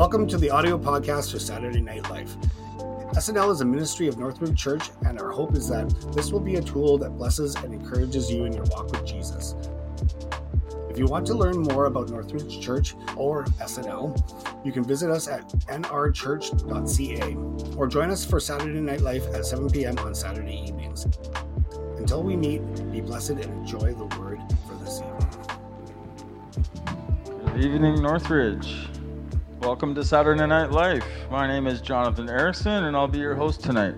Welcome to the audio podcast for Saturday Night Life. SNL is a ministry of Northridge Church, and our hope is that this will be a tool that blesses and encourages you in your walk with Jesus. If you want to learn more about Northridge Church or SNL, you can visit us at nrchurch.ca or join us for Saturday Night Life at 7 p.m. on Saturday evenings. Until we meet, be blessed and enjoy the word for this evening. Good evening, Northridge. Welcome to Saturday Night Life. My name is Jonathan Erickson, and I'll be your host tonight.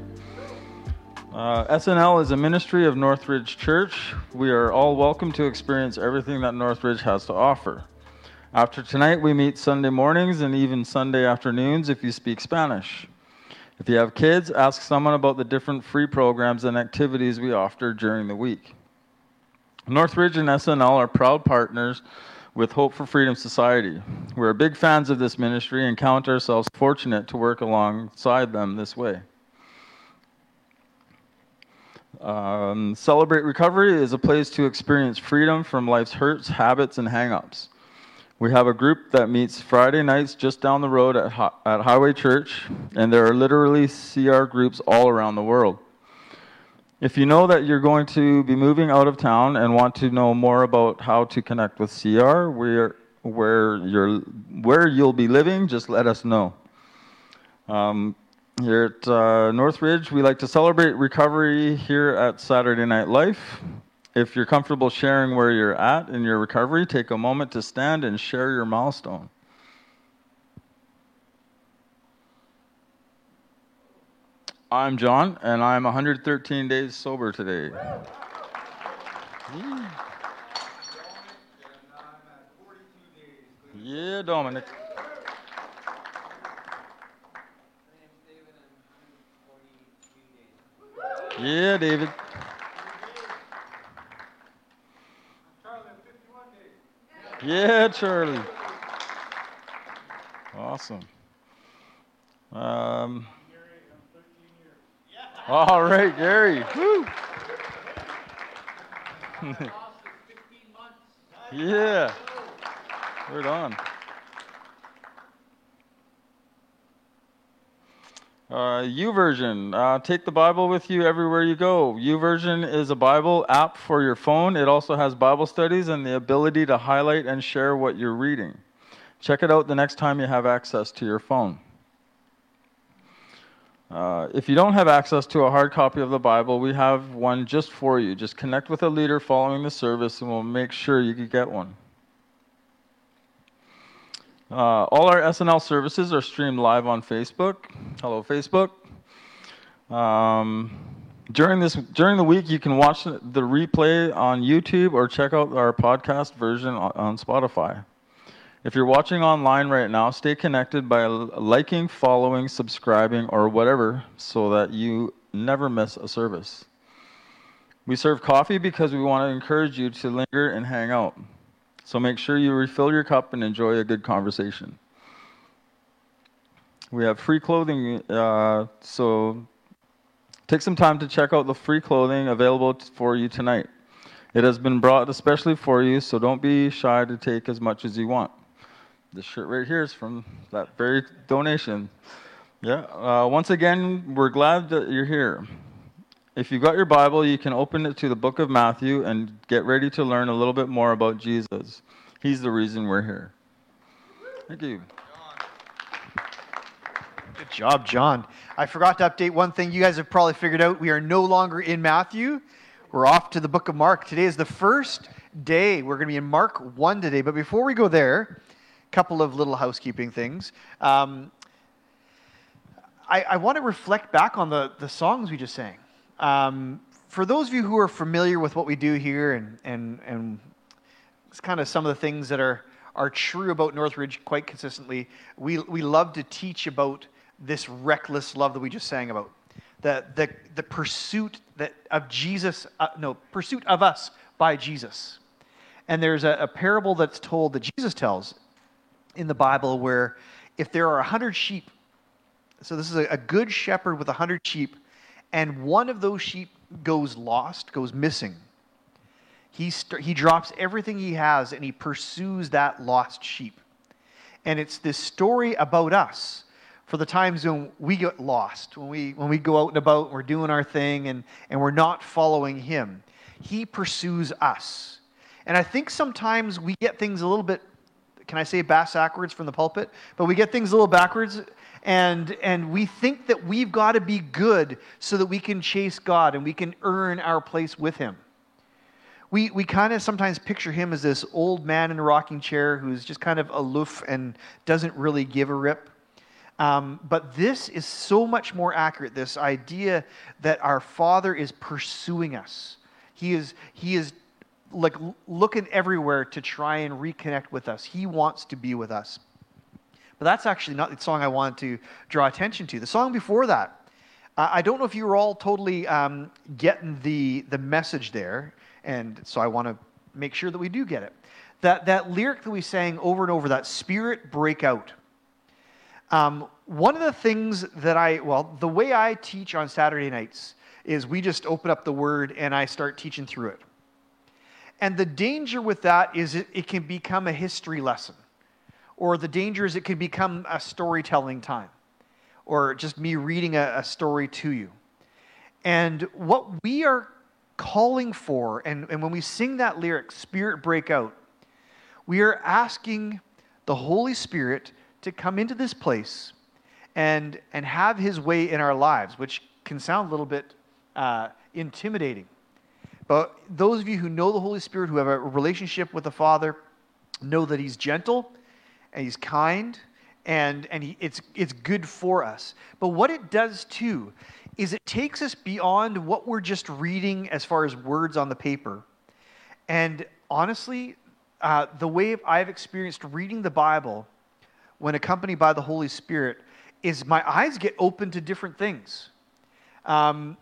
Uh, SNL is a ministry of Northridge Church. We are all welcome to experience everything that Northridge has to offer. After tonight, we meet Sunday mornings and even Sunday afternoons if you speak Spanish. If you have kids, ask someone about the different free programs and activities we offer during the week. Northridge and SNL are proud partners with Hope for Freedom Society. We're big fans of this ministry and count ourselves fortunate to work alongside them this way. Um, Celebrate Recovery is a place to experience freedom from life's hurts, habits, and hangups. We have a group that meets Friday nights just down the road at, at Highway Church, and there are literally CR groups all around the world. If you know that you're going to be moving out of town and want to know more about how to connect with CR, where, where, you're, where you'll be living, just let us know. Um, here at uh, Northridge, we like to celebrate recovery here at Saturday Night Life. If you're comfortable sharing where you're at in your recovery, take a moment to stand and share your milestone. I'm John, and I'm 113 days sober today. Yeah, Dominic. Yeah, David. Yeah, Charlie. Awesome. Um, all right, Gary. Woo. yeah. Right on. Uh, version. Uh, take the Bible with you everywhere you go. YouVersion is a Bible app for your phone. It also has Bible studies and the ability to highlight and share what you're reading. Check it out the next time you have access to your phone. Uh, if you don't have access to a hard copy of the Bible, we have one just for you. Just connect with a leader following the service, and we'll make sure you can get one. Uh, all our SNL services are streamed live on Facebook. Hello, Facebook. Um, during this during the week, you can watch the replay on YouTube or check out our podcast version on Spotify. If you're watching online right now, stay connected by liking, following, subscribing, or whatever so that you never miss a service. We serve coffee because we want to encourage you to linger and hang out. So make sure you refill your cup and enjoy a good conversation. We have free clothing, uh, so take some time to check out the free clothing available for you tonight. It has been brought especially for you, so don't be shy to take as much as you want. This shirt right here is from that very donation. Yeah. Uh, once again, we're glad that you're here. If you've got your Bible, you can open it to the book of Matthew and get ready to learn a little bit more about Jesus. He's the reason we're here. Thank you. Good job, John. I forgot to update one thing. You guys have probably figured out we are no longer in Matthew. We're off to the book of Mark. Today is the first day. We're going to be in Mark 1 today. But before we go there, couple of little housekeeping things. Um, I, I want to reflect back on the, the songs we just sang. Um, for those of you who are familiar with what we do here and, and, and it's kind of some of the things that are, are true about Northridge quite consistently, we, we love to teach about this reckless love that we just sang about. The, the, the pursuit that, of Jesus, uh, no, pursuit of us by Jesus. And there's a, a parable that's told that Jesus tells in the Bible where if there are 100 sheep, so this is a, a good shepherd with 100 sheep, and one of those sheep goes lost, goes missing, he, st- he drops everything he has and he pursues that lost sheep. And it's this story about us for the times when we get lost, when we, when we go out and about and we're doing our thing and, and we're not following Him. He pursues us. And I think sometimes we get things a little bit, can I say bass backwards from the pulpit? But we get things a little backwards and, and we think that we've got to be good so that we can chase God and we can earn our place with Him. We, we kind of sometimes picture him as this old man in a rocking chair who's just kind of aloof and doesn't really give a rip. Um, but this is so much more accurate this idea that our Father is pursuing us. He is, he is like looking everywhere to try and reconnect with us. He wants to be with us. But that's actually not the song I wanted to draw attention to. The song before that, I don't know if you were all totally um, getting the, the message there, and so I want to make sure that we do get it. That, that lyric that we sang over and over, that spirit breakout. Um, one of the things that I, well, the way I teach on Saturday nights is we just open up the word and I start teaching through it. And the danger with that is it, it can become a history lesson, or the danger is it can become a storytelling time, or just me reading a, a story to you. And what we are calling for, and, and when we sing that lyric, Spirit Break Out, we are asking the Holy Spirit to come into this place and, and have his way in our lives, which can sound a little bit uh, intimidating. But those of you who know the Holy Spirit, who have a relationship with the Father, know that he's gentle and he's kind and, and he, it's, it's good for us. But what it does too is it takes us beyond what we're just reading as far as words on the paper. And honestly, uh, the way I've experienced reading the Bible when accompanied by the Holy Spirit is my eyes get open to different things. Um,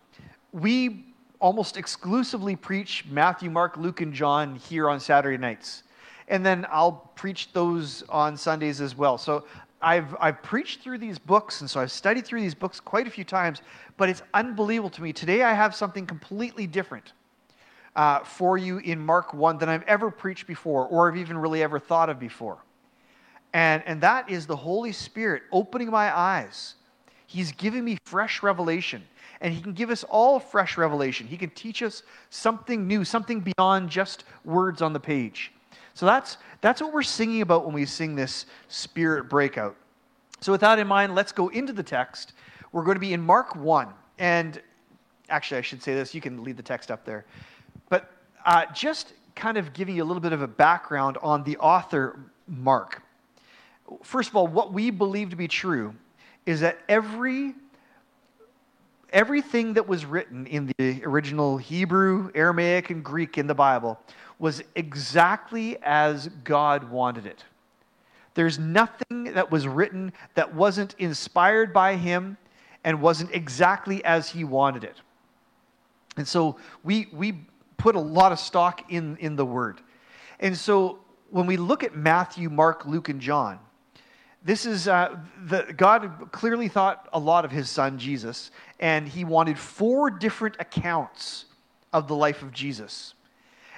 we almost exclusively preach Matthew, Mark, Luke, and John here on Saturday nights. And then I'll preach those on Sundays as well. So I've, I've preached through these books, and so I've studied through these books quite a few times, but it's unbelievable to me. Today I have something completely different uh, for you in Mark 1 than I've ever preached before or have even really ever thought of before. And, and that is the Holy Spirit opening my eyes. He's giving me fresh revelation. And He can give us all fresh revelation. He can teach us something new, something beyond just words on the page. So that's, that's what we're singing about when we sing this Spirit Breakout. So, with that in mind, let's go into the text. We're going to be in Mark 1. And actually, I should say this. You can leave the text up there. But uh, just kind of giving you a little bit of a background on the author, Mark first of all, what we believe to be true is that every everything that was written in the original Hebrew, Aramaic, and Greek in the Bible was exactly as God wanted it. There's nothing that was written that wasn't inspired by Him and wasn't exactly as He wanted it. And so we, we put a lot of stock in, in the Word. And so when we look at Matthew, Mark, Luke, and John, this is uh, the, God clearly thought a lot of his son Jesus, and he wanted four different accounts of the life of Jesus.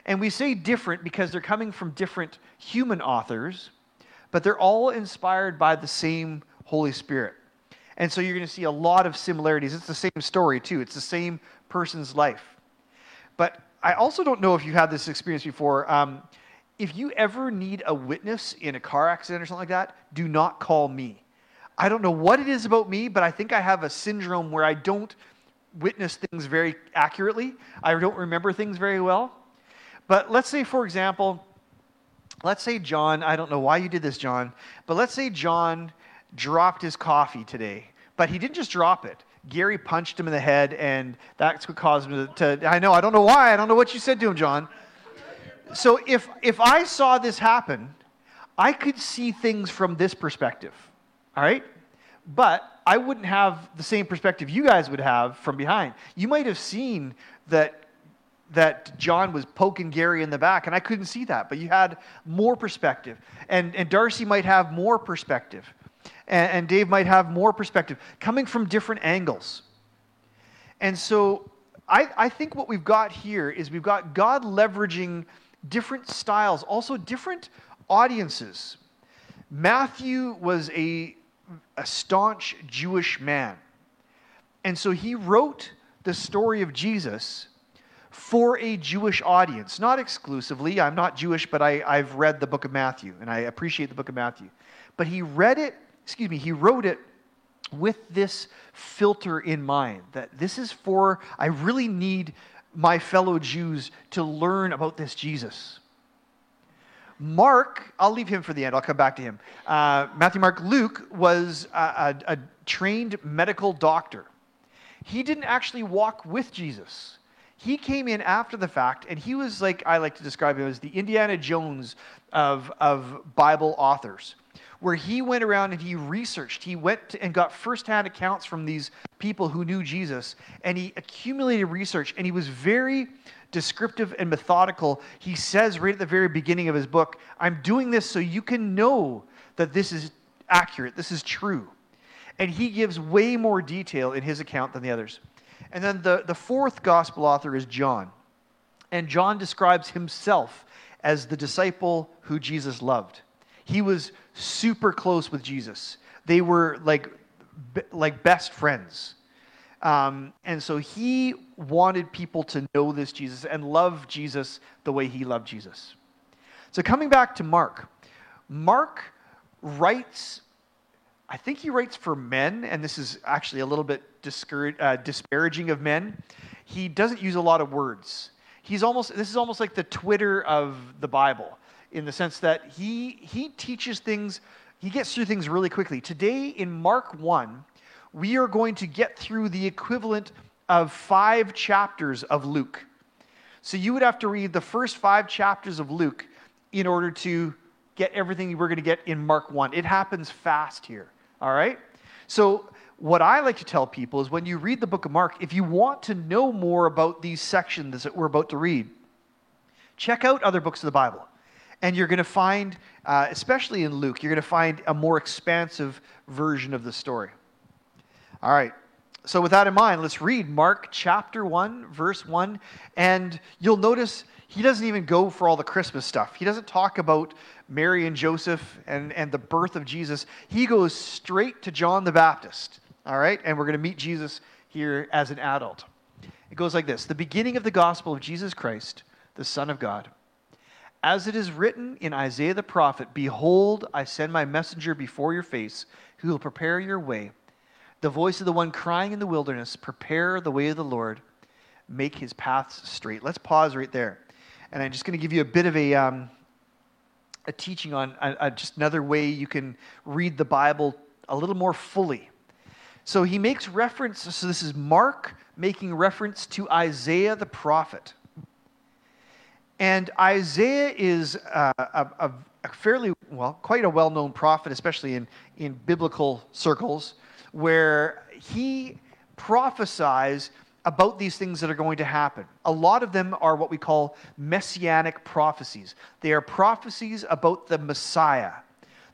And we say different because they're coming from different human authors, but they're all inspired by the same Holy Spirit. And so you're going to see a lot of similarities. It's the same story, too, it's the same person's life. But I also don't know if you had this experience before. Um, if you ever need a witness in a car accident or something like that, do not call me. I don't know what it is about me, but I think I have a syndrome where I don't witness things very accurately. I don't remember things very well. But let's say, for example, let's say John, I don't know why you did this, John, but let's say John dropped his coffee today, but he didn't just drop it. Gary punched him in the head, and that's what caused him to, to I know, I don't know why. I don't know what you said to him, John. So if, if I saw this happen, I could see things from this perspective, all right? But I wouldn't have the same perspective you guys would have from behind. You might have seen that that John was poking Gary in the back, and I couldn't see that, but you had more perspective. And, and Darcy might have more perspective. And, and Dave might have more perspective, coming from different angles. And so I, I think what we've got here is we've got God leveraging different styles, also different audiences. Matthew was a, a staunch Jewish man. And so he wrote the story of Jesus for a Jewish audience, not exclusively. I'm not Jewish, but I, I've read the book of Matthew and I appreciate the book of Matthew. But he read it, excuse me, he wrote it with this filter in mind that this is for, I really need my fellow Jews to learn about this Jesus. Mark, I'll leave him for the end. I'll come back to him. Uh, Matthew, Mark, Luke was a, a, a trained medical doctor. He didn't actually walk with Jesus. He came in after the fact, and he was like, I like to describe him as the Indiana Jones of, of Bible authors, where he went around and he researched. He went and got firsthand accounts from these people who knew Jesus, and he accumulated research, and he was very descriptive and methodical. He says right at the very beginning of his book, I'm doing this so you can know that this is accurate, this is true. And he gives way more detail in his account than the others. And then the, the fourth gospel author is John. And John describes himself as the disciple who Jesus loved. He was super close with Jesus. They were like, like best friends. Um, and so he wanted people to know this Jesus and love Jesus the way he loved Jesus. So coming back to Mark, Mark writes, I think he writes for men, and this is actually a little bit uh, disparaging of men. He doesn't use a lot of words. He's almost, this is almost like the Twitter of the Bible in the sense that he, he teaches things, he gets through things really quickly. Today in Mark 1, we are going to get through the equivalent of five chapters of Luke. So you would have to read the first five chapters of Luke in order to get everything we're going to get in Mark 1. It happens fast here, all right? So, what I like to tell people is when you read the book of Mark, if you want to know more about these sections that we're about to read, check out other books of the Bible. And you're going to find, uh, especially in Luke, you're going to find a more expansive version of the story. All right. So, with that in mind, let's read Mark chapter 1, verse 1. And you'll notice he doesn't even go for all the Christmas stuff. He doesn't talk about Mary and Joseph and, and the birth of Jesus. He goes straight to John the Baptist. All right. And we're going to meet Jesus here as an adult. It goes like this The beginning of the gospel of Jesus Christ, the Son of God. As it is written in Isaiah the prophet Behold, I send my messenger before your face, who will prepare your way the voice of the one crying in the wilderness, prepare the way of the Lord, make his paths straight. Let's pause right there. And I'm just going to give you a bit of a, um, a teaching on uh, just another way you can read the Bible a little more fully. So he makes reference, so this is Mark making reference to Isaiah the prophet. And Isaiah is a, a, a, fairly, well, quite a well known prophet, especially in, in biblical circles where he prophesies about these things that are going to happen. A lot of them are what we call messianic prophecies. They are prophecies about the Messiah,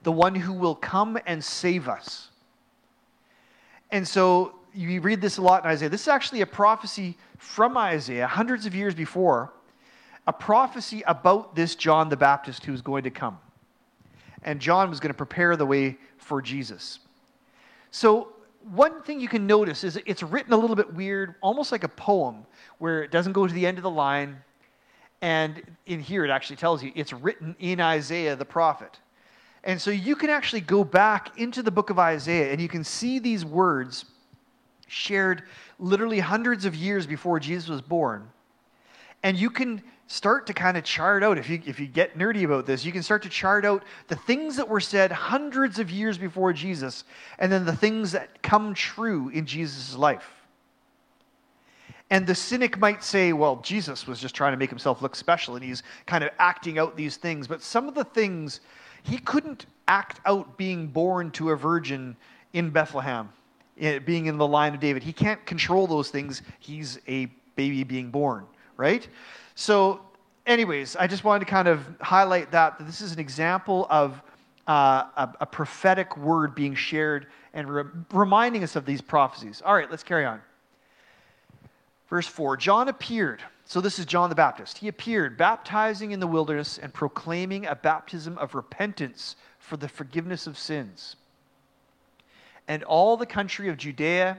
the one who will come and save us. And so you read this a lot in Isaiah. This is actually a prophecy from Isaiah, hundreds of years before, a prophecy about this John the Baptist who was going to come. And John was going to prepare the way for Jesus. So, one thing you can notice is it's written a little bit weird, almost like a poem, where it doesn't go to the end of the line. And in here, it actually tells you it's written in Isaiah the prophet. And so you can actually go back into the book of Isaiah and you can see these words shared literally hundreds of years before Jesus was born. And you can start to kind of chart out, if you, if you get nerdy about this, you can start to chart out the things that were said hundreds of years before Jesus, and then the things that come true in Jesus' life. And the cynic might say, well, Jesus was just trying to make himself look special, and he's kind of acting out these things. But some of the things, he couldn't act out being born to a virgin in Bethlehem, eh, being in the line of David. He can't control those things. He's a baby being born, right? So, anyways, I just wanted to kind of highlight that, that this is an example of uh, a, a, prophetic word being shared and re- reminding us of these prophecies. All right, let's carry on. Verse 4 John appeared. So, this is John the Baptist. He appeared, baptizing in the wilderness and proclaiming a baptism of repentance for the forgiveness of sins. And all the country of Judea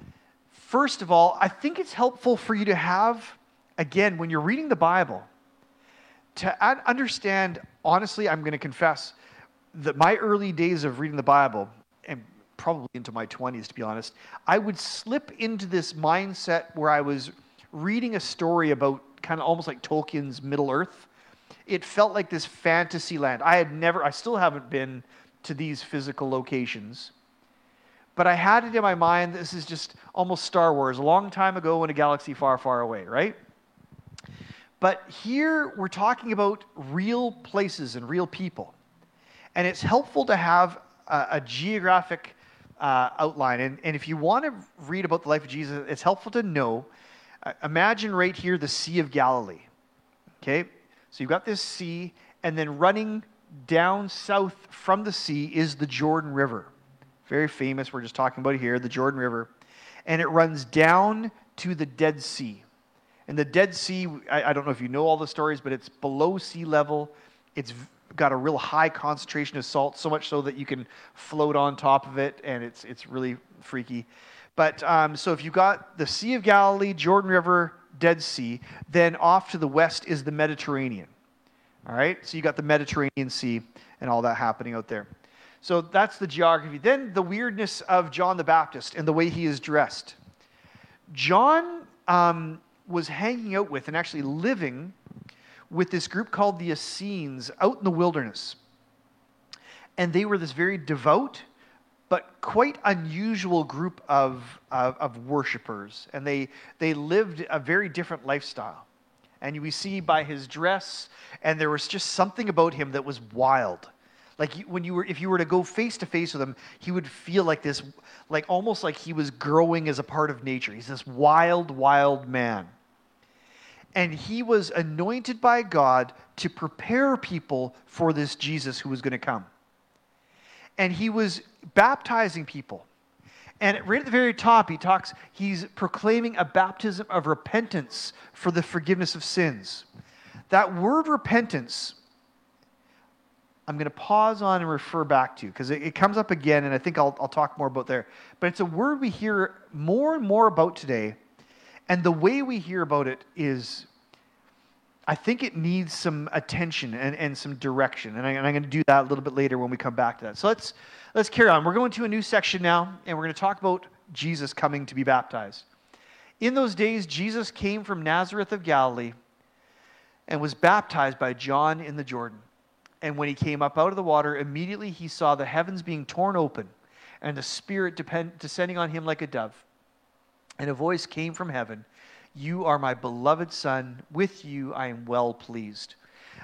first of all, I think it's helpful for you to have, again, when you're reading the Bible, to understand, honestly, I'm going to confess that my early days of reading the Bible, and probably into my 20s, to be honest, I would slip into this mindset where I was reading a story about kind of almost like Tolkien's Middle Earth. It felt like this fantasy land. I had never, I still haven't been to these physical locations. But I had it in my mind, this is just almost Star Wars, a long time ago in a galaxy far, far away, right? But here we're talking about real places and real people. And it's helpful to have a, a geographic uh, outline. And, and if you want to read about the life of Jesus, it's helpful to know. Uh, imagine right here the Sea of Galilee. Okay? So you've got this sea, and then running down south from the sea is the Jordan River. Very famous, we're just talking about here, the Jordan River. And it runs down to the Dead Sea. And the Dead Sea, I, I don't know if you know all the stories, but it's below sea level. It's got a real high concentration of salt, so much so that you can float on top of it, and it's, it's really freaky. But um, so if you've got the Sea of Galilee, Jordan River, Dead Sea, then off to the west is the Mediterranean. All right, so you got the Mediterranean Sea and all that happening out there. So that's the geography. Then the weirdness of John the Baptist and the way he is dressed. John um, was hanging out with and actually living with this group called the Essenes out in the wilderness. And they were this very devout, but quite unusual group of, of, of worshipers. And they, they lived a very different lifestyle. And we see by his dress, and there was just something about him that was wild. Like when you were, if you were to go face to face with him, he would feel like this, like almost like he was growing as a part of nature. He's this wild, wild man and he was anointed by God to prepare people for this Jesus who was going to come. And he was baptizing people. And right at the very top, he talks, he's proclaiming a baptism of repentance for the forgiveness of sins. That word repentance, I'm going to pause on and refer back to because it, it, comes up again, and I think I'll, I'll talk more about there. But it's a word we hear more and more about today and the way we hear about it is, I think it needs some attention and, and some direction. And, I, am going to do that a little bit later when we come back to that. So let's, let's carry on. We're going to a new section now, and we're going to talk about Jesus coming to be baptized. In those days, Jesus came from Nazareth of Galilee and was baptized by John in the Jordan. And when he came up out of the water, immediately he saw the heavens being torn open and the Spirit depend, descending on him like a dove. And a voice came from heaven You are my beloved Son. With you I am well pleased.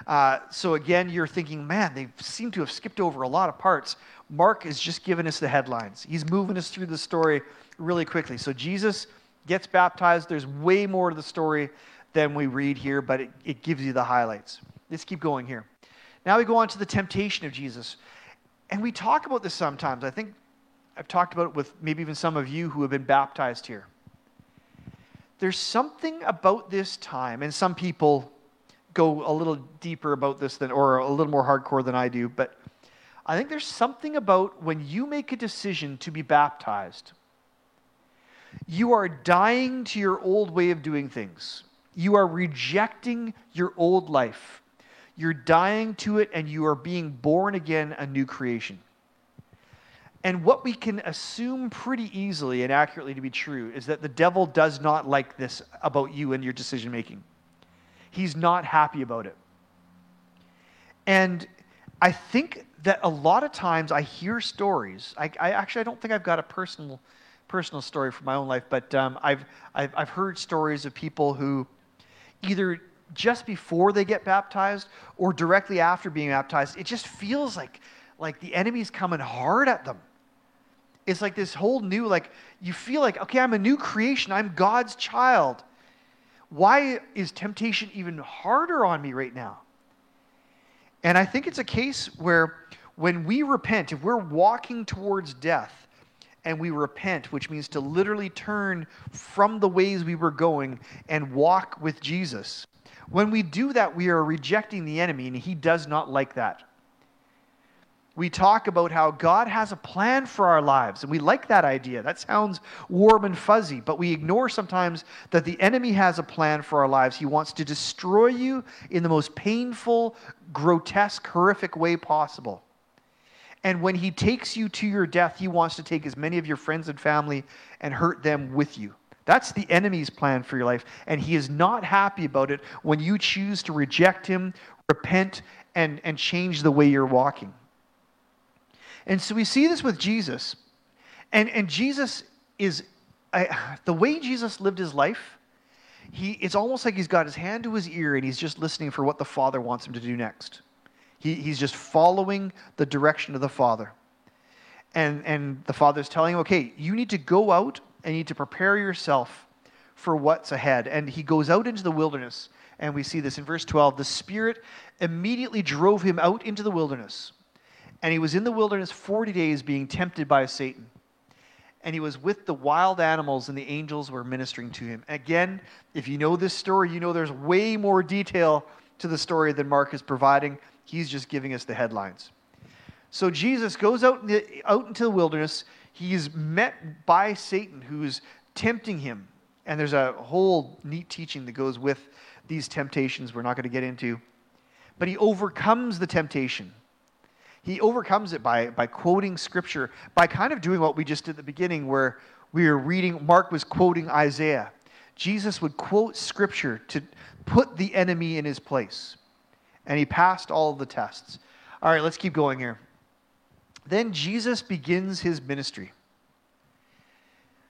Uh, so again, you're thinking, man, they seem to have skipped over a lot of parts. Mark is just giving us the headlines. He's moving us through the story really quickly. So Jesus gets baptized. There's way more to the story than we read here, but it, it gives you the highlights. Let's keep going here. Now we go on to the temptation of Jesus. And we talk about this sometimes. I think I've talked about it with maybe even some of you who have been baptized here there's something about this time, and some people go a little deeper about this than, or a little more hardcore than I do, but I think there's something about when you make a decision to be baptized, you are dying to your old way of doing things. You are rejecting your old life. You're dying to it, and you are being born again a new creation. And what we can assume pretty easily and accurately to be true is that the devil does not like this about you and your decision making. He's not happy about it. And I think that a lot of times I hear stories. I, I actually I don't think I've got a personal personal story from my own life, but um, I've, I've I've heard stories of people who either just before they get baptized or directly after being baptized, it just feels like like the enemy's coming hard at them. It's like this whole new, like, you feel like, okay, I'm a new creation, I'm God's child. Why is temptation even harder on me right now? And I think it's a case where when we repent, if we're walking towards death and we repent, which means to literally turn from the ways we were going and walk with Jesus, when we do that, we are rejecting the enemy, and he does not like that we talk about how God has a plan for our lives, and we like that idea. That sounds warm and fuzzy, but we ignore sometimes that the enemy has a plan for our lives. He wants to destroy you in the most painful, grotesque, horrific way possible. And when he takes you to your death, he wants to take as many of your friends and family and hurt them with you. That's the enemy's plan for your life. And he is not happy about it when you choose to reject him, repent, and, and change the way you're walking. And so we see this with Jesus. And, and Jesus is, I, the way Jesus lived his life, he, it's almost like he's got his hand to his ear and he's just listening for what the Father wants him to do next. He, he's just following the direction of the Father. And, and the Father's telling him, okay, you need to go out and you need to prepare yourself for what's ahead. And he goes out into the wilderness. And we see this in verse 12. The Spirit immediately drove him out into the wilderness. And he was in the wilderness 40 days being tempted by Satan. And he was with the wild animals, and the angels were ministering to him. Again, if you know this story, you know there's way more detail to the story than Mark is providing. He's just giving us the headlines. So Jesus goes out, out into the wilderness. He's met by Satan, who's tempting him. And there's a whole neat teaching that goes with these temptations we're not going to get into. But he overcomes the temptation. He overcomes it by, by quoting scripture, by kind of doing what we just did at the beginning, where we were reading, Mark was quoting Isaiah. Jesus would quote scripture to put the enemy in his place. And he passed all the tests. All right, let's keep going here. Then Jesus begins his ministry.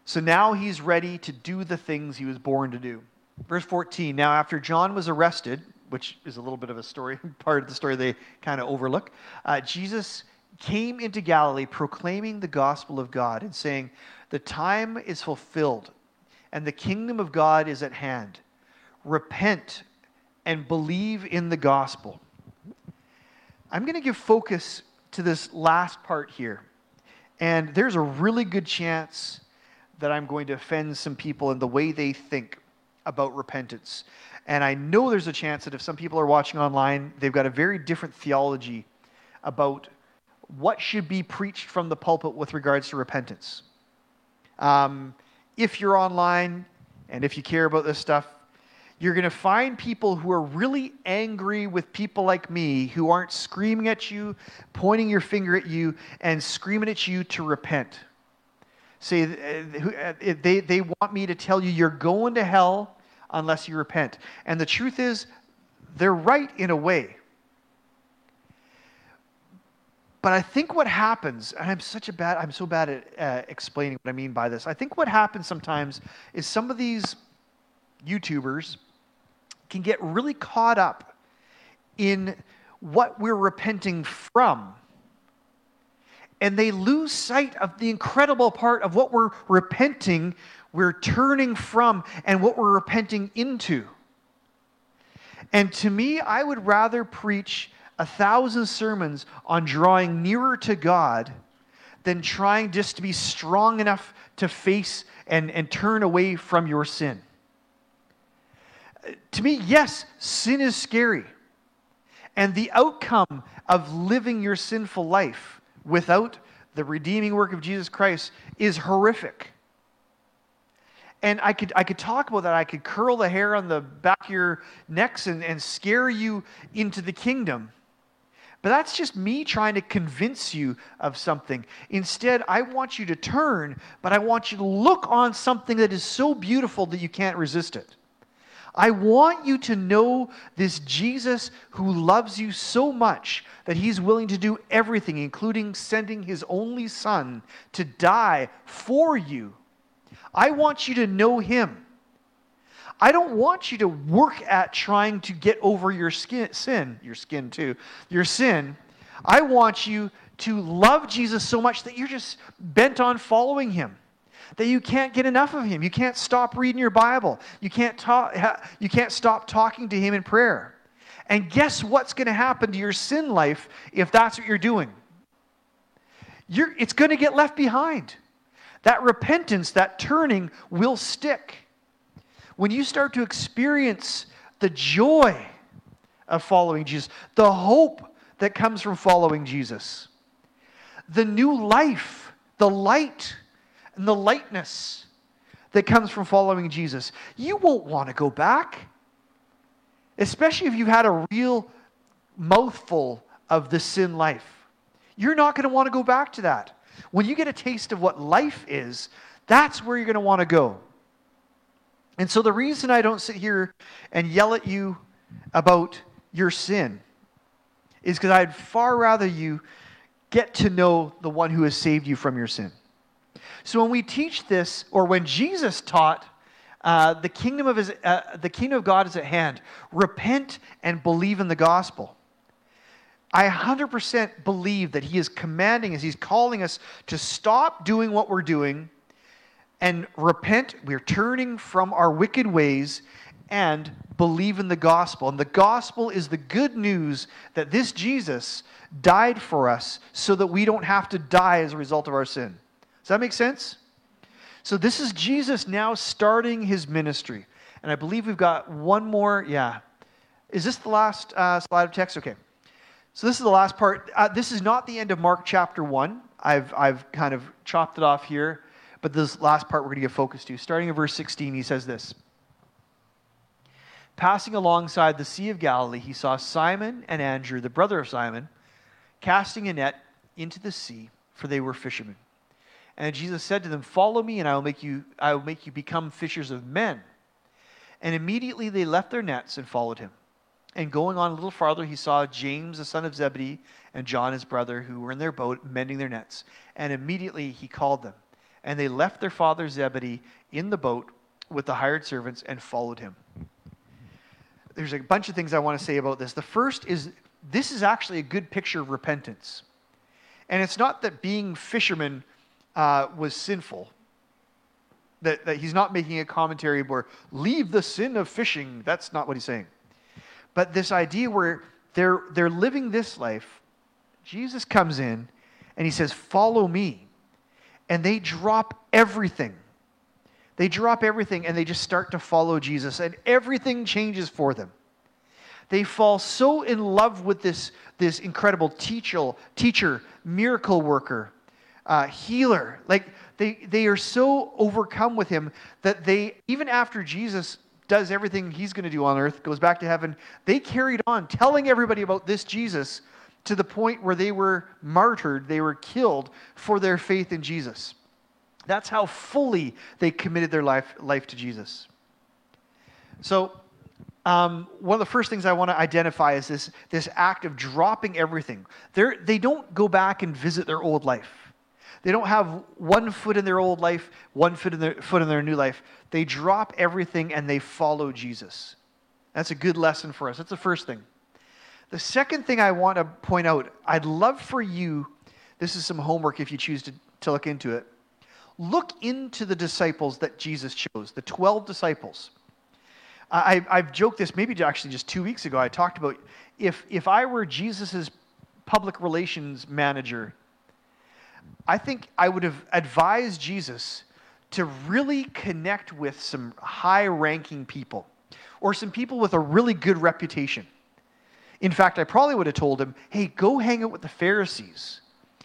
So now he's ready to do the things he was born to do. Verse 14 Now, after John was arrested, which is a little bit of a story, part of the story they kind of overlook. Uh, Jesus came into Galilee proclaiming the gospel of God and saying, The time is fulfilled and the kingdom of God is at hand. Repent and believe in the gospel. I'm going to give focus to this last part here. And there's a really good chance that I'm going to offend some people in the way they think about repentance. And I know there's a chance that if some people are watching online, they've got a very different theology about what should be preached from the pulpit with regards to repentance. Um, if you're online and if you care about this stuff, you're going to find people who are really angry with people like me who aren't screaming at you, pointing your finger at you, and screaming at you to repent. Say, uh, uh, they, they want me to tell you you're going to hell unless you repent. And the truth is, they're right in a way. But I think what happens, and I'm such a bad, I'm so bad at uh, explaining what I mean by this. I think what happens sometimes is some of these YouTubers can get really caught up in what we're repenting from. And they lose sight of the incredible part of what we're repenting we're turning from and what we're repenting into. And to me, I would rather preach a thousand sermons on drawing nearer to God than trying just to be strong enough to face and, and turn away from your sin. To me, yes, sin is scary. And the outcome of living your sinful life without the redeeming work of Jesus Christ is horrific. And I could, I could talk about that. I could curl the hair on the back of your necks and, and scare you into the kingdom. But that's just me trying to convince you of something. Instead, I want you to turn, but I want you to look on something that is so beautiful that you can't resist it. I want you to know this Jesus who loves you so much that he's willing to do everything, including sending his only son to die for you I want you to know Him. I don't want you to work at trying to get over your skin, sin, your skin too, your sin. I want you to love Jesus so much that you're just bent on following him. That you can't get enough of him. You can't stop reading your Bible. You can't, talk, you can't stop talking to him in prayer. And guess what's going to happen to your sin life if that's what you're doing? You're, it's going to get left behind. That repentance, that turning will stick. When you start to experience the joy of following Jesus, the hope that comes from following Jesus, the new life, the light, and the lightness that comes from following Jesus, you won't want to go back. Especially if you've had a real mouthful of the sin life. You're not going to want to go back to that. When you get a taste of what life is, that's where you're going to want to go. And so the reason I don't sit here and yell at you about your sin is because I'd far rather you get to know the one who has saved you from your sin. So when we teach this, or when Jesus taught, uh, the kingdom of his, uh, the kingdom of God is at hand. Repent and believe in the gospel. I 100% believe that he is commanding us, he's calling us to stop doing what we're doing and repent. We're turning from our wicked ways and believe in the gospel. And the gospel is the good news that this Jesus died for us so that we don't have to die as a result of our sin. Does that make sense? So this is Jesus now starting his ministry. And I believe we've got one more. Yeah. Is this the last uh, slide of text? Okay. So this is the last part. Uh, this is not the end of Mark chapter 1. I've, I've kind of chopped it off here. But this last part we're going to get focused to. Starting in verse 16, he says this. Passing alongside the Sea of Galilee, he saw Simon and Andrew, the brother of Simon, casting a net into the sea, for they were fishermen. And Jesus said to them, Follow me, and I will make you, I will make you become fishers of men. And immediately they left their nets and followed him. And going on a little farther, he saw James, the son of Zebedee, and John, his brother, who were in their boat mending their nets. And immediately he called them. And they left their father Zebedee in the boat with the hired servants and followed him. There's a bunch of things I want to say about this. The first is this is actually a good picture of repentance. And it's not that being fishermen uh, was sinful. That, that he's not making a commentary where leave the sin of fishing. That's not what he's saying. But this idea where they're, they're living this life, Jesus comes in and he says, Follow me. And they drop everything. They drop everything and they just start to follow Jesus, and everything changes for them. They fall so in love with this, this incredible teacher, teacher, miracle worker, uh, healer. Like they, they are so overcome with him that they, even after Jesus does everything he's going to do on earth, goes back to heaven, they carried on telling everybody about this Jesus to the point where they were martyred, they were killed for their faith in Jesus. That's how fully they committed their life, life to Jesus. So, um, one of the first things I want to identify is this, this act of dropping everything. They're, they don't go back and visit their old life. They don't have one foot in their old life, one foot in their, foot in their new life. They drop everything and they follow Jesus. That's a good lesson for us. That's the first thing. The second thing I want to point out, I'd love for you, this is some homework if you choose to, to look into it. Look into the disciples that Jesus chose, the 12 disciples. I, have joked this maybe actually just two weeks ago. I talked about if, if I were Jesus' public relations manager I think I would have advised Jesus to really connect with some high ranking people or some people with a really good reputation. In fact, I probably would have told him, hey, go hang out with the Pharisees.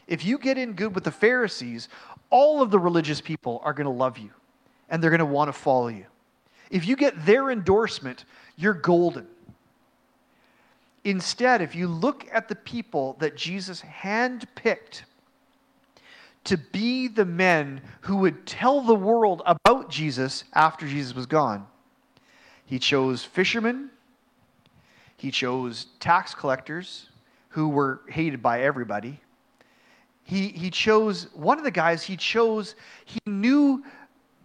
If you get in good with the Pharisees, all of the religious people are going to love you and they're going to want to follow you. If you get their endorsement, you're golden. Instead, if you look at the people that Jesus handpicked to be the men who would tell the world about Jesus after Jesus was gone. He chose fishermen, he chose tax collectors who were hated by everybody. He, he chose one of the guys he chose, he knew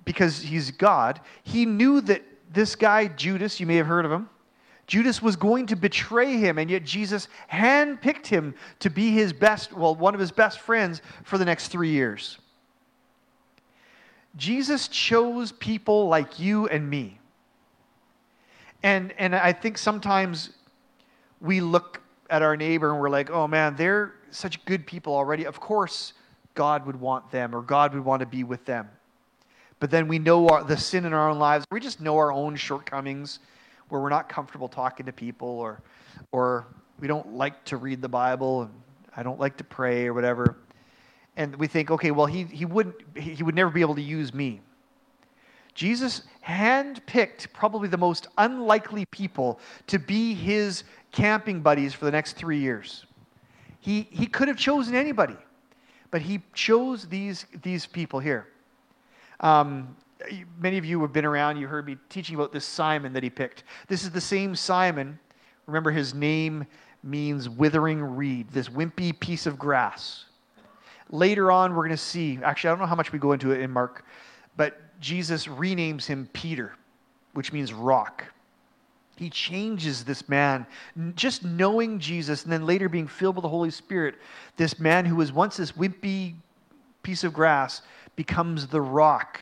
because he's God, he knew that this guy, Judas, you may have heard of him, Judas was going to betray him, and yet Jesus handpicked him to be his best, well, one of his best friends for the next three years. Jesus chose people like you and me. And, and I think sometimes we look at our neighbor and we're like, oh man, they're such good people already. Of course, God would want them or God would want to be with them. But then we know our, the sin in our own lives. We just know our own shortcomings where we're not comfortable talking to people or, or we don't like to read the Bible and I don't like to pray or whatever. And we think, okay, well, he, he, wouldn't, he would never be able to use me. Jesus handpicked probably the most unlikely people to be his camping buddies for the next three years. He, he could have chosen anybody, but he chose these, these people here. Um, many of you have been around, you heard me teaching about this Simon that he picked. This is the same Simon. Remember, his name means withering reed, this wimpy piece of grass. Later on, we're going to see, actually, I don't know how much we go into it in Mark, but Jesus renames him Peter, which means rock. He changes this man. Just knowing Jesus and then later being filled with the Holy Spirit, this man who was once this wimpy piece of grass becomes the rock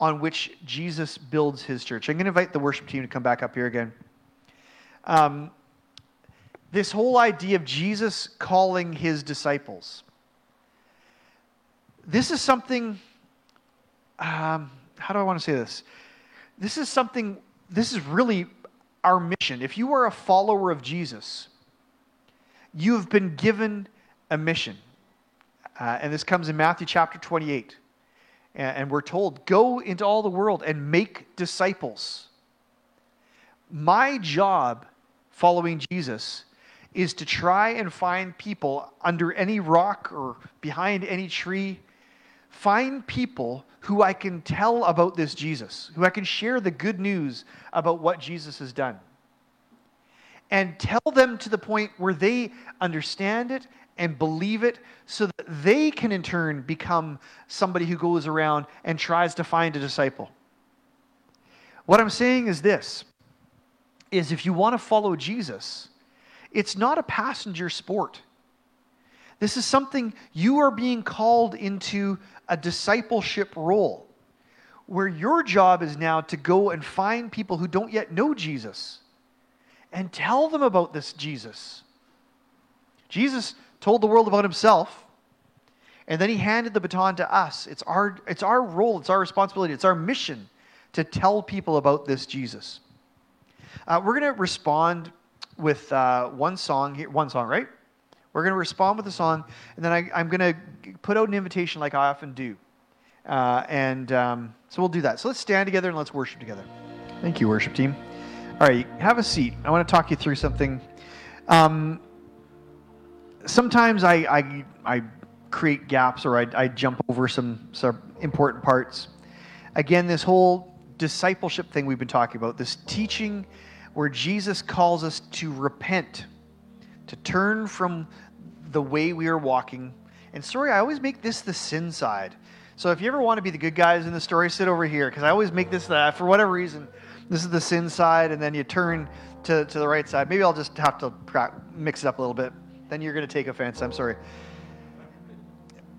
on which Jesus builds his church. I'm going to invite the worship team to come back up here again. Um, this whole idea of Jesus calling his disciples. This is something, um, how do I want to say this? This is something, this is really our mission. If you are a follower of Jesus, you have been given a mission. Uh, and this comes in Matthew chapter 28. And, we're told, go into all the world and make disciples. My job following Jesus is to try and find people under any rock or behind any tree, find people who I can tell about this Jesus, who I can share the good news about what Jesus has done. And tell them to the point where they understand it and believe it so that they can in turn become somebody who goes around and tries to find a disciple. What I'm saying is this is if you want to follow Jesus, it's not a passenger sport. This is something you are being called into a discipleship role where your job is now to go and find people who don't yet know Jesus and tell them about this Jesus. Jesus told the world about himself, and then he handed the baton to us. It's our, it's our role, it's our responsibility, it's our mission to tell people about this Jesus. Uh, we're going to respond with uh, one song here, one song, right? We're going to respond with a song, and then I, am going to put out an invitation like I often do. Uh, and um, so we'll do that. So let's stand together and let's worship together. Thank you, worship team. All right, have a seat. I want to talk you through something. Um, sometimes I, I, I create gaps or I, I jump over some, some important parts. Again, this whole discipleship thing we've been talking about, this teaching where Jesus calls us to repent, to turn from the way we are walking. And sorry, I always make this the sin side. So if you ever want to be the good guys in the story, sit over here because I always make this that for whatever reason. This is the sin side, and then you turn to, to the right side. Maybe I'll just have to mix it up a little bit then you're going to take offense. I'm sorry.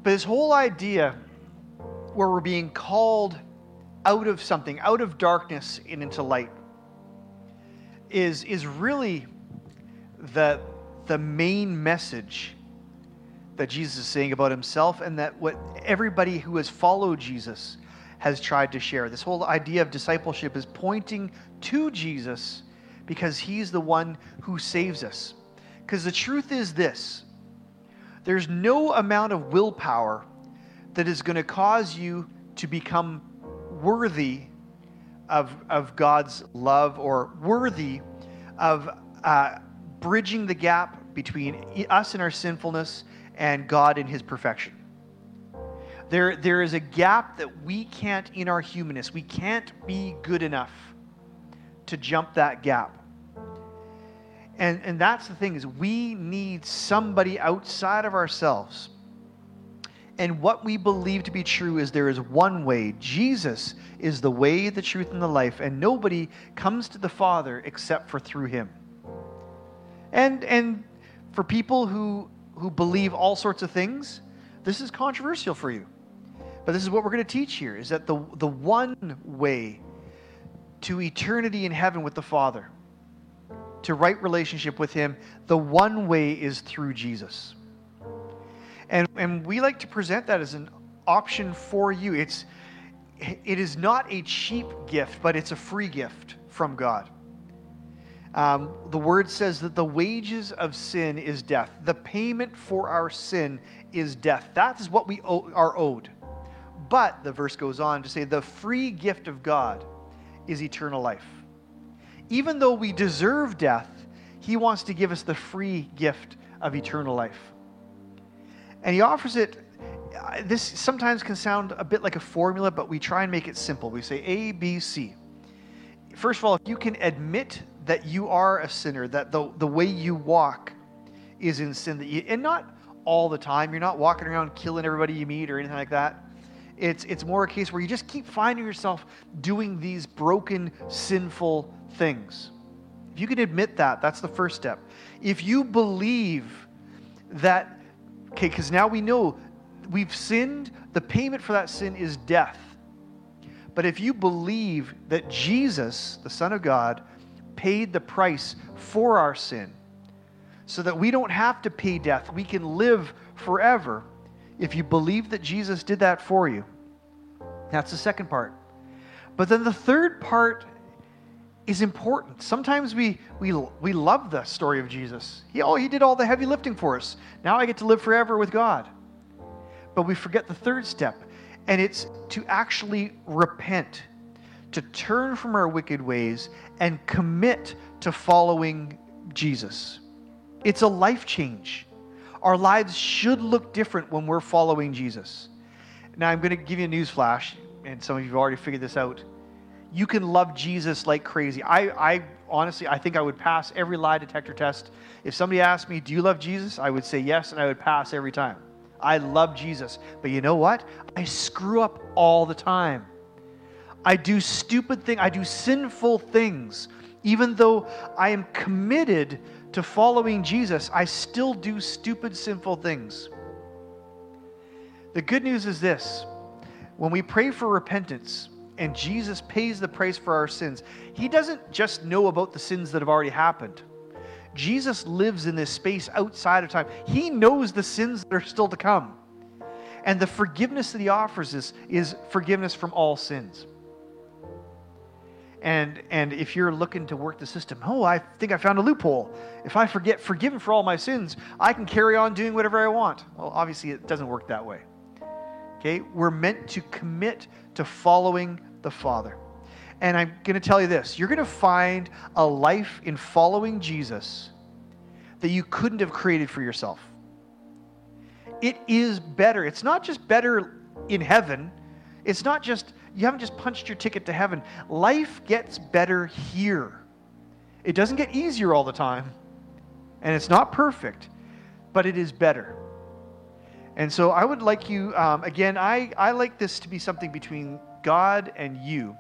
But this whole idea where we're being called out of something, out of darkness and into light, is, is really the, the main message that Jesus is saying about himself and that what everybody who has followed Jesus has tried to share. This whole idea of discipleship is pointing to Jesus because he's the one who saves us. Because the truth is this there's no amount of willpower that is going to cause you to become worthy of, of God's love or worthy of uh, bridging the gap between us and our sinfulness and God and his perfection. There, there is a gap that we can't, in our humanness, we can't be good enough to jump that gap. And, and that's the thing is we need somebody outside of ourselves. And what we believe to be true is there is one way. Jesus is the way, the truth, and the life, and nobody comes to the Father except for through him. And, and for people who, who believe all sorts of things, this is controversial for you. But this is what we're going to teach here is that the, the one way to eternity in heaven with the Father, to right relationship with Him, the one way is through Jesus. And, and we like to present that as an option for you. It's, it is not a cheap gift, but it's a free gift from God. Um, the word says that the wages of sin is death. The payment for our sin is death. That is what we owe, are owed. But the verse goes on to say the free gift of God is eternal life. Even though we deserve death, He wants to give us the free gift of eternal life. And He offers it. Uh, this sometimes can sound a bit like a formula, but we try and make it simple. We say A, B, C. First of all, if you can admit that you are a sinner, that the, the way you walk is in sin, that you, and not all the time, you're not walking around killing everybody you meet or anything like that. It's, it's more a case where you just keep finding yourself doing these broken, sinful things. If you can admit that, that's the first step. If you believe that, okay, because now we know we've sinned, the payment for that sin is death. But if you believe that Jesus, the Son of God, paid the price for our sin so that we don't have to pay death, we can live forever if you believe that Jesus did that for you. That's the second part. But then the third part is important. Sometimes we, we, we love the story of Jesus. He, oh, he did all the heavy lifting for us. Now I get to live forever with God. But we forget the third step, and it's to actually repent, to turn from our wicked ways and commit to following Jesus. It's a life change. Our lives should look different when we're following Jesus. Now, I'm going to give you a news flash, and some of you have already figured this out. You can love Jesus like crazy. I, I honestly, I think I would pass every lie detector test. If somebody asked me, Do you love Jesus? I would say yes, and I would pass every time. I love Jesus. But you know what? I screw up all the time. I do stupid things, I do sinful things. Even though I am committed to following Jesus, I still do stupid, sinful things. The good news is this when we pray for repentance and Jesus pays the price for our sins, He doesn't just know about the sins that have already happened. Jesus lives in this space outside of time. He knows the sins that are still to come. And the forgiveness that He offers us is forgiveness from all sins. And, and if you're looking to work the system, oh, I think I found a loophole. If I forget forgiven for all my sins, I can carry on doing whatever I want. Well, obviously, it doesn't work that way. Okay? We're meant to commit to following the Father. And I'm going to tell you this you're going to find a life in following Jesus that you couldn't have created for yourself. It is better. It's not just better in heaven, it's not just you haven't just punched your ticket to heaven. Life gets better here. It doesn't get easier all the time, and it's not perfect, but it is better. And so I would like you, um, again, I, I like this to be something between God and you.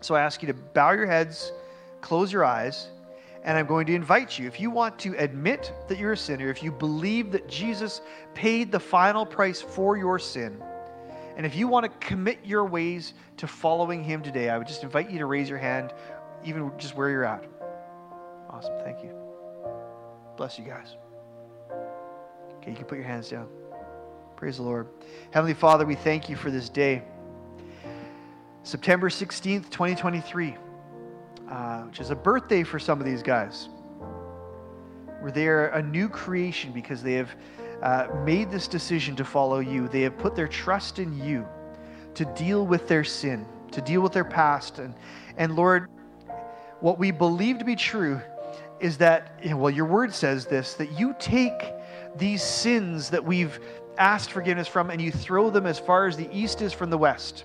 So I ask you to bow your heads, close your eyes, and I'm going to invite you. If you want to admit that you're a sinner, if you believe that Jesus paid the final price for your sin, and if you want to commit your ways to following Him today, I would just invite you to raise your hand, even just where you're at. Awesome. Thank you. Bless you guys. Okay, you can put your hands down. Praise the Lord. Heavenly Father, we thank you for this day. September 16th, 2023, uh, which is a birthday for some of these guys. Where they are a new creation because they have uh, made this decision to follow you. They have put their trust in you to deal with their sin, to deal with their past. And, and Lord, what we believe to be true is that, well, your word says this, that you take these sins that we've asked forgiveness from and you throw them as far as the east is from the west.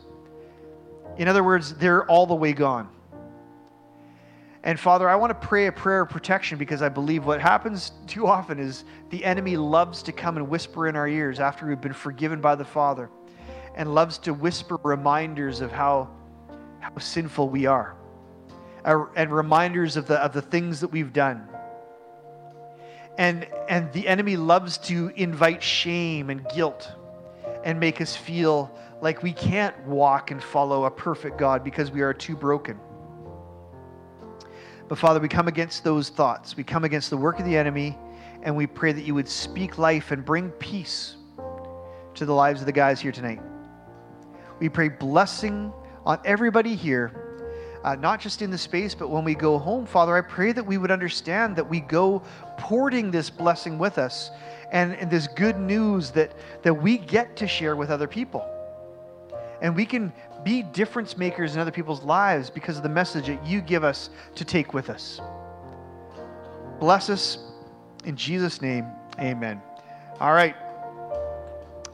In other words, they're all the way gone. And Father, I want to pray a prayer of protection because I believe what happens too often is the enemy loves to come and whisper in our ears after we've been forgiven by the Father and loves to whisper reminders of how, how sinful we are uh, and reminders of the, of the things that we've done. And, and the enemy loves to invite shame and guilt and make us feel like we can't walk and follow a perfect God because we are too broken. But Father, we come against those thoughts. We come against the work of the enemy, and we pray that you would speak life and bring peace to the lives of the guys here tonight. We pray blessing on everybody here, uh, not just in the space, but when we go home, Father, I pray that we would understand that we go porting this blessing with us and, and this good news that, that we get to share with other people. And we can be difference makers in other people's lives because of the message that you give us to take with us. Bless us in Jesus' name. Amen. All right.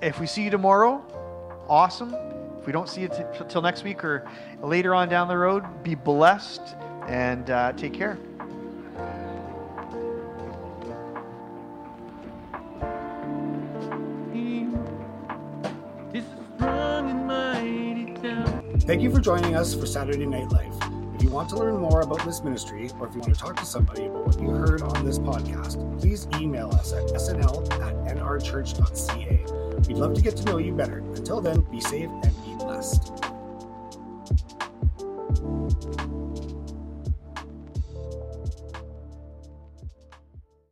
If we see you tomorrow, awesome. We don't see you t- till next week or later on down the road, be blessed and uh, take care. Thank you for joining us for Saturday Night Life. If you want to learn more about this ministry, or if you want to talk to somebody about what you heard on this podcast, please email us at snl at nrchurch.ca. We'd love to get to know you better. Until then, be safe and blessed.